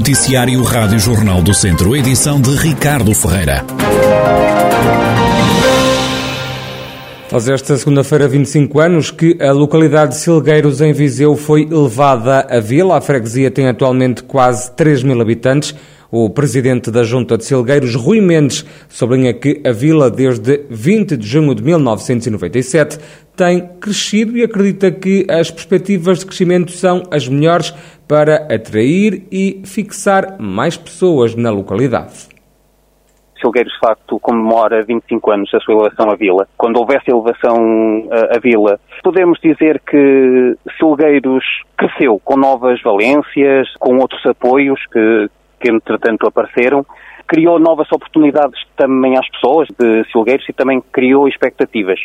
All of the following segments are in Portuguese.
Noticiário Rádio Jornal do Centro, edição de Ricardo Ferreira. Faz esta segunda-feira 25 anos que a localidade de Silgueiros, em Viseu, foi elevada a vila. A freguesia tem atualmente quase 3 mil habitantes. O presidente da Junta de Silgueiros, Rui Mendes, sublinha que a vila, desde 20 de junho de 1997, tem crescido e acredita que as perspectivas de crescimento são as melhores para atrair e fixar mais pessoas na localidade. Silgueiros, de facto, comemora 25 anos da sua elevação à vila. Quando houvesse elevação à vila, podemos dizer que Silgueiros cresceu com novas valências, com outros apoios que, que entretanto apareceram, criou novas oportunidades também às pessoas de Silgueiros e também criou expectativas.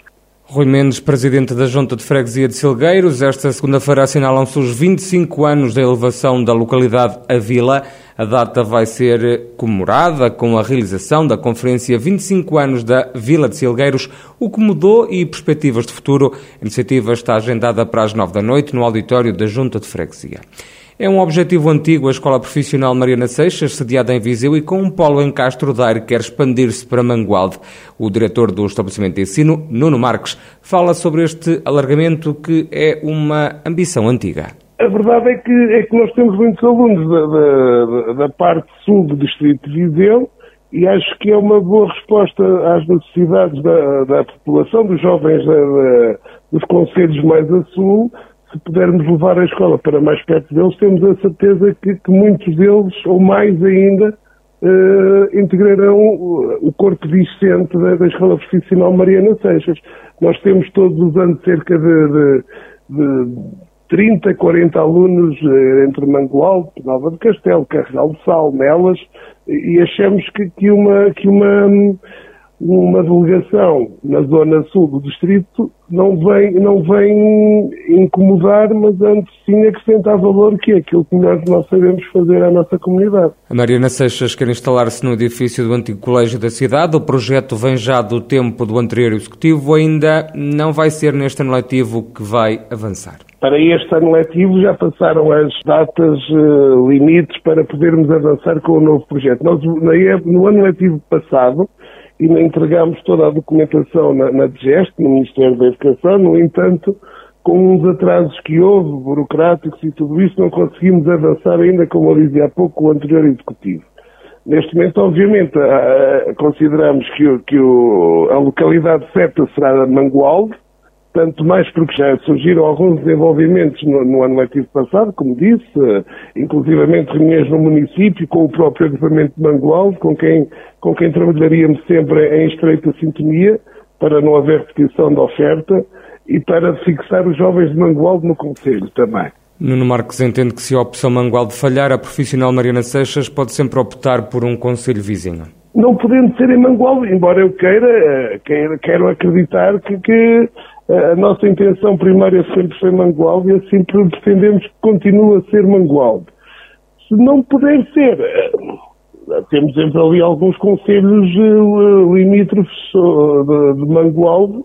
Rui Mendes, presidente da Junta de Freguesia de Silgueiros, esta segunda-feira assinalam-se os 25 anos da elevação da localidade a Vila. A data vai ser comemorada com a realização da Conferência 25 anos da Vila de Silgueiros, o que mudou e perspectivas de futuro. A iniciativa está agendada para as 9 da noite no auditório da Junta de Freguesia. É um objetivo antigo a Escola Profissional Mariana Seixas, sediada em Viseu e com um polo em Castro Daire, quer expandir-se para Mangualde. O diretor do estabelecimento de ensino, Nuno Marques, fala sobre este alargamento que é uma ambição antiga. A verdade é que, é que nós temos muitos alunos da, da, da parte sul do distrito de Viseu e acho que é uma boa resposta às necessidades da, da população, dos jovens dos conselhos mais a sul, se pudermos levar a escola para mais perto deles, temos a certeza que, que muitos deles, ou mais ainda, uh, integrarão o corpo discente da, da, Escola Profissional Mariana Seixas. Nós temos todos os anos cerca de, de, de 30, 40 alunos uh, entre Mangualde, Nova de Castelo, Carregal de Sal, Melas, e achamos que, que uma, que uma uma delegação na zona sul do distrito não vem, não vem incomodar, mas antes sim acrescentar valor, que é aquilo que melhor nós sabemos fazer à nossa comunidade. A Mariana Seixas quer instalar-se no edifício do antigo colégio da cidade. O projeto vem já do tempo do anterior executivo, ainda não vai ser neste ano letivo que vai avançar. Para este ano letivo já passaram as datas uh, limites para podermos avançar com o novo projeto. Nós, no ano letivo passado, e entregamos toda a documentação na, na DGEST, no Ministério da Educação, no entanto, com uns atrasos que houve, burocráticos e tudo isso, não conseguimos avançar ainda, como eu dizia há pouco, o anterior Executivo. Neste momento, obviamente, consideramos que, o, que o, a localidade certa será Mangualde, tanto mais porque já surgiram alguns desenvolvimentos no, no, ano letivo passado, como disse, inclusivamente reuniões no município com o próprio agrupamento de Mangualde, com quem, com quem trabalharíamos sempre em estreita sintonia, para não haver repetição da oferta e para fixar os jovens de Mangualde no Conselho também. Nuno Marques entende que se a opção Mangualde falhar, a profissional Mariana Seixas pode sempre optar por um Conselho vizinho. Não podendo ser em Mangualde, embora eu queira, eh, queira quero acreditar que, que a nossa intenção primária sempre foi Mangualde e assim pretendemos que continue a ser Mangualde. Se não puder ser, eh, temos sempre ali alguns conselhos eh, limítrofes de, de Mangualde,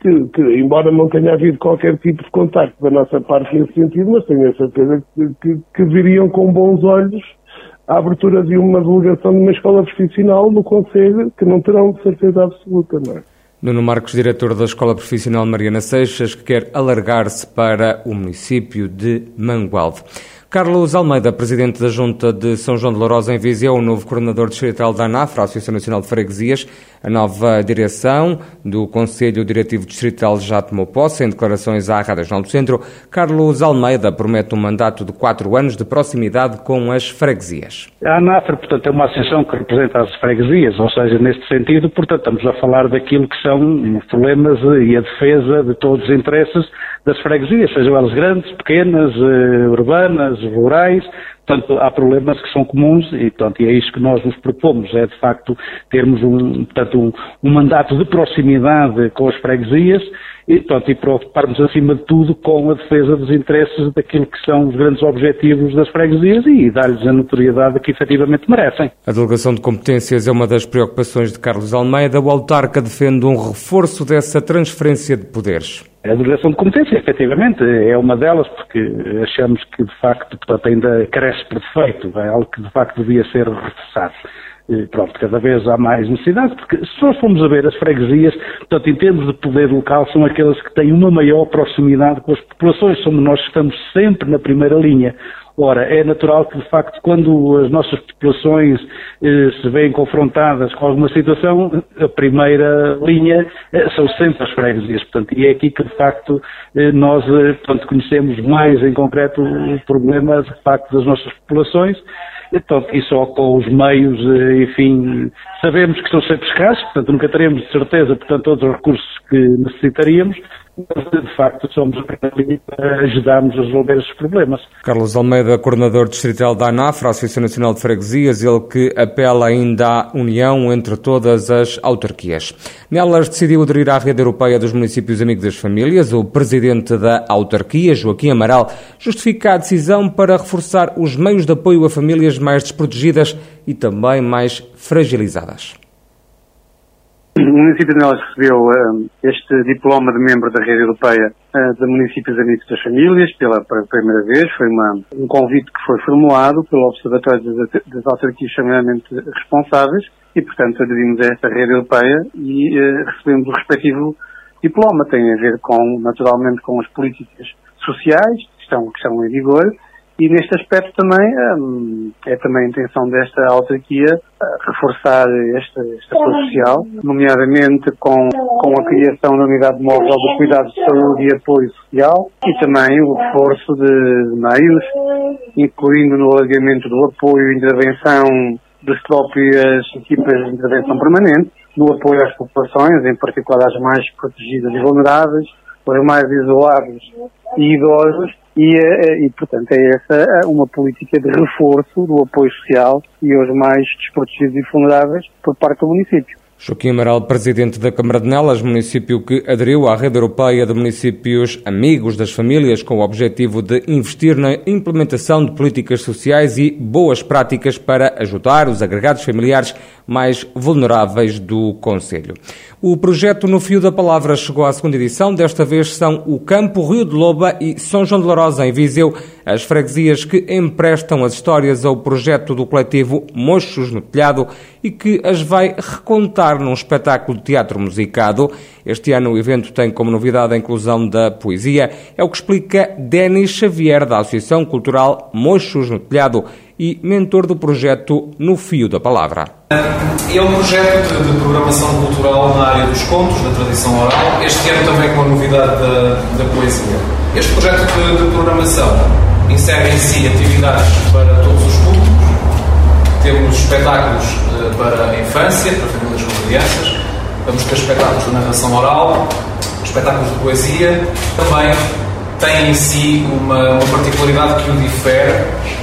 que, que, embora não tenha havido qualquer tipo de contacto da nossa parte nesse sentido, mas tenho a certeza que, que, que viriam com bons olhos a abertura de uma delegação de uma escola profissional no Conselho, que não terão certeza absoluta, não é? Nuno Marcos, diretor da Escola Profissional Mariana Seixas, que quer alargar-se para o município de Mangualde. Carlos Almeida, presidente da Junta de São João de Lourosa em Viseu, o novo coordenador distrital da ANAFRA, Associação Nacional de Freguesias. A nova direção do Conselho Diretivo Distrital já tomou posse em declarações à Rádio Jornal do Centro. Carlos Almeida promete um mandato de quatro anos de proximidade com as freguesias. A ANAFRA, portanto, é uma associação que representa as freguesias, ou seja, neste sentido, portanto, estamos a falar daquilo que são os problemas e a defesa de todos os interesses das freguesias, sejam elas grandes, pequenas, eh, urbanas, rurais, portanto, há problemas que são comuns e, portanto, é isso que nós nos propomos, é de facto termos um, portanto, um, um mandato de proximidade com as freguesias e, portanto, e preocuparmos acima de tudo com a defesa dos interesses daquilo que são os grandes objetivos das freguesias e dar-lhes a notoriedade que efetivamente merecem. A delegação de competências é uma das preocupações de Carlos Almeida. O autarca defende um reforço dessa transferência de poderes. A delegação de competência, efetivamente, é uma delas, porque achamos que, de facto, portanto, ainda cresce parece perfeito, é algo que de facto devia ser reforçado. Pronto, cada vez há mais necessidade, porque se nós formos a ver as freguesias, portanto, em termos de poder local, são aquelas que têm uma maior proximidade com as populações, somos nós que estamos sempre na primeira linha. Ora, é natural que, de facto, quando as nossas populações eh, se veem confrontadas com alguma situação, a primeira linha eh, são sempre as freguesias. Portanto, e é aqui que, de facto, eh, nós eh, portanto, conhecemos mais em concreto o problema, de facto, das nossas populações. Então, e só com os meios, eh, enfim, sabemos que são sempre escassos, portanto nunca teremos de certeza, portanto, todos os recursos que necessitaríamos, de facto somos para ajudarmos a resolver esses problemas. Carlos Almeida, coordenador distrital da ANAFRA, Associação Nacional de Freguesias, ele que apela ainda à união entre todas as autarquias. Nelas decidiu aderir à rede europeia dos municípios amigos das famílias. O presidente da autarquia, Joaquim Amaral, justifica a decisão para reforçar os meios de apoio a famílias mais desprotegidas e também mais fragilizadas. O município de Nelas recebeu uh, este diploma de membro da rede europeia uh, de municípios amigos das famílias pela, pela primeira vez. Foi uma, um convite que foi formulado pelo Observatório das, das Autarquias Responsáveis e, portanto, aderimos a esta rede europeia e uh, recebemos o respectivo diploma. Tem a ver com, naturalmente, com as políticas sociais que estão, que estão em vigor e neste aspecto também um, é também a intenção desta autarquia uh, reforçar esta, esta apoio social, nomeadamente com, com a criação da unidade móvel de cuidados de saúde e apoio social e também o reforço de meios, incluindo no alargamento do apoio e intervenção das próprias equipas de intervenção permanente, no apoio às populações, em particular às mais protegidas e vulneráveis, os mais isolados e idosos, e, eh, e, portanto, é essa eh, uma política de reforço do apoio social e aos mais desprotegidos e vulneráveis por parte do município. Joaquim Amaral, presidente da Câmara de Nelas, município que aderiu à rede europeia de municípios amigos das famílias com o objetivo de investir na implementação de políticas sociais e boas práticas para ajudar os agregados familiares mais vulneráveis do Conselho. O projeto No Fio da Palavra chegou à segunda edição. Desta vez são o Campo, Rio de Loba e São João de Larosa, em Viseu, as freguesias que emprestam as histórias ao projeto do coletivo Mochos no Telhado e que as vai recontar num espetáculo de teatro musicado. Este ano o evento tem como novidade a inclusão da poesia. É o que explica Denis Xavier, da Associação Cultural Mochos no Telhado e mentor do projeto No Fio da Palavra. É um projeto de, programação cultural na área dos contos, da tradição oral, este ano também com a novidade da, da poesia. Este projeto de, de programação insere em si atividades para todos os públicos, temos espetáculos uh, para a infância, para famílias com crianças, vamos ter espetáculos de narração oral, espetáculos de poesia, também tem em si uma, uma particularidade que o difere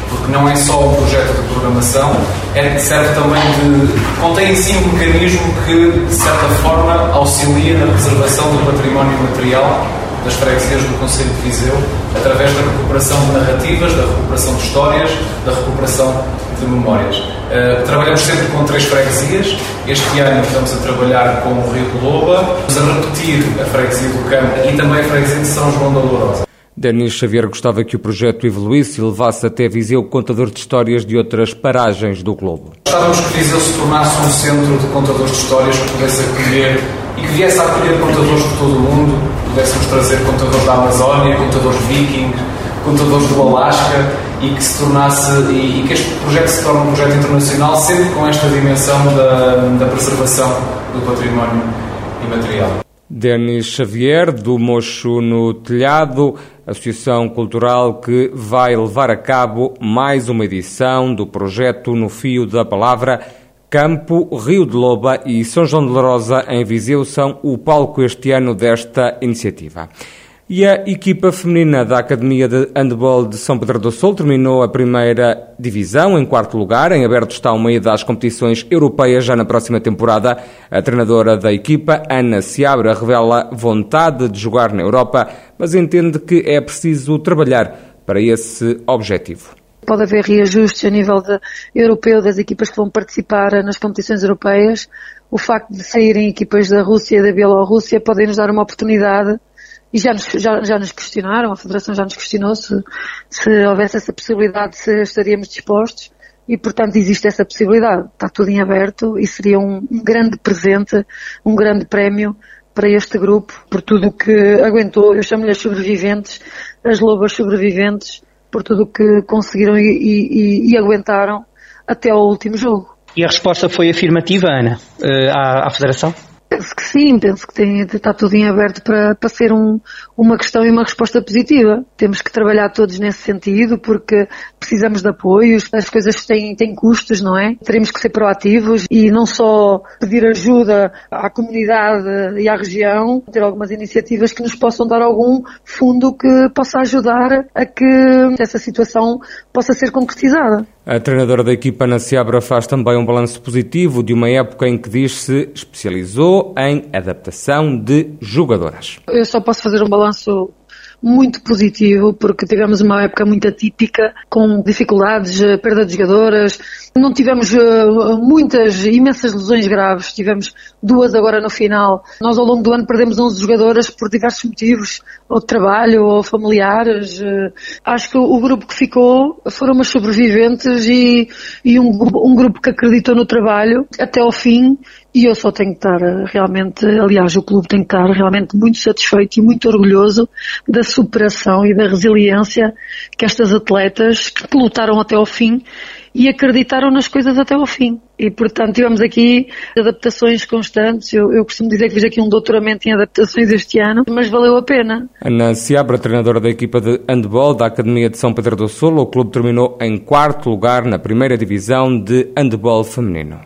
porque não é só um projeto de programação, é, serve também de. contém em si um mecanismo que, de certa forma, auxilia na preservação do património material das freguesias do Conselho de Viseu, através da recuperação de narrativas, da recuperação de histórias, da recuperação de memórias. Uh, trabalhamos sempre com três freguesias. Este ano estamos a trabalhar com o Rio de Loba, estamos a repetir a freguesia do Campo e também a freguesia de São João da Lourosa. Denis Xavier gostava que o projeto evoluísse e levasse até Viseu contador de histórias de outras paragens do globo. Gostávamos que Viseu se tornasse um centro de contadores de histórias que pudesse acolher e que viesse a acolher contadores de todo o mundo. Pudéssemos trazer contadores da Amazónia, contadores vikings, contadores do Alasca e que se tornasse e, e, que este projeto se torne um projeto internacional sempre com esta dimensão da, da preservação do património imaterial. Denis Xavier, do Mocho no Telhado, associação cultural que vai levar a cabo mais uma edição do projeto No Fio da Palavra. Campo, Rio de Loba e São João de Larosa, em Viseu, são o palco este ano desta iniciativa. E a equipa feminina da Academia de Handball de São Pedro do Sul terminou a primeira divisão em quarto lugar. Em aberto está o meio das competições europeias já na próxima temporada. A treinadora da equipa, Ana Seabra, revela vontade de jogar na Europa, mas entende que é preciso trabalhar para esse objetivo pode haver reajustes a nível de, europeu das equipas que vão participar nas competições europeias. O facto de saírem equipas da Rússia e da Bielorrússia podem nos dar uma oportunidade e já nos, já, já nos questionaram, a Federação já nos questionou se, se houvesse essa possibilidade, se estaríamos dispostos e, portanto, existe essa possibilidade. Está tudo em aberto e seria um, um grande presente, um grande prémio para este grupo, por tudo o que aguentou. Eu chamo-lhe as sobreviventes, as lobas sobreviventes, por tudo o que conseguiram e, e, e, aguentaram até ao último jogo. E a resposta foi afirmativa, Ana, eh, à, à Federação? Penso que sim, penso que tem, está tudo em aberto para, para ser um, uma questão e uma resposta positiva. Temos que trabalhar todos nesse sentido porque precisamos de apoios, as coisas têm, têm custos, não é? Teremos que ser proativos e não só pedir ajuda à comunidade e à região, ter algumas iniciativas que nos possam dar algum fundo que possa ajudar a que essa situação possa ser concretizada. A treinadora da equipa na Seabra faz também um balanço positivo de uma época em que diz se especializou em adaptação de jogadoras. Eu só posso fazer um balanço muito positivo, porque tivemos uma época muito atípica, com dificuldades, eh, perda de jogadoras. Não tivemos uh, muitas, imensas lesões graves, tivemos duas agora no final. Nós ao longo do ano perdemos 11 jogadoras por diversos motivos, ou de trabalho, ou familiares. Uh, acho que o grupo que ficou foram umas sobreviventes e, e um, um grupo que acreditou no trabalho até ao fim e eu só tenho que estar realmente, aliás, o clube tem que estar realmente muito satisfeito e muito orgulhoso da superação e da resiliência que estas atletas que lutaram até ao fim e acreditaram nas coisas até ao fim. E, portanto, tivemos aqui adaptações constantes. Eu, eu, costumo dizer que fiz aqui um doutoramento em adaptações este ano, mas valeu a pena. Ana Seabra, treinadora da equipa de handball da Academia de São Pedro do Sul, o clube terminou em quarto lugar na primeira divisão de handball feminino.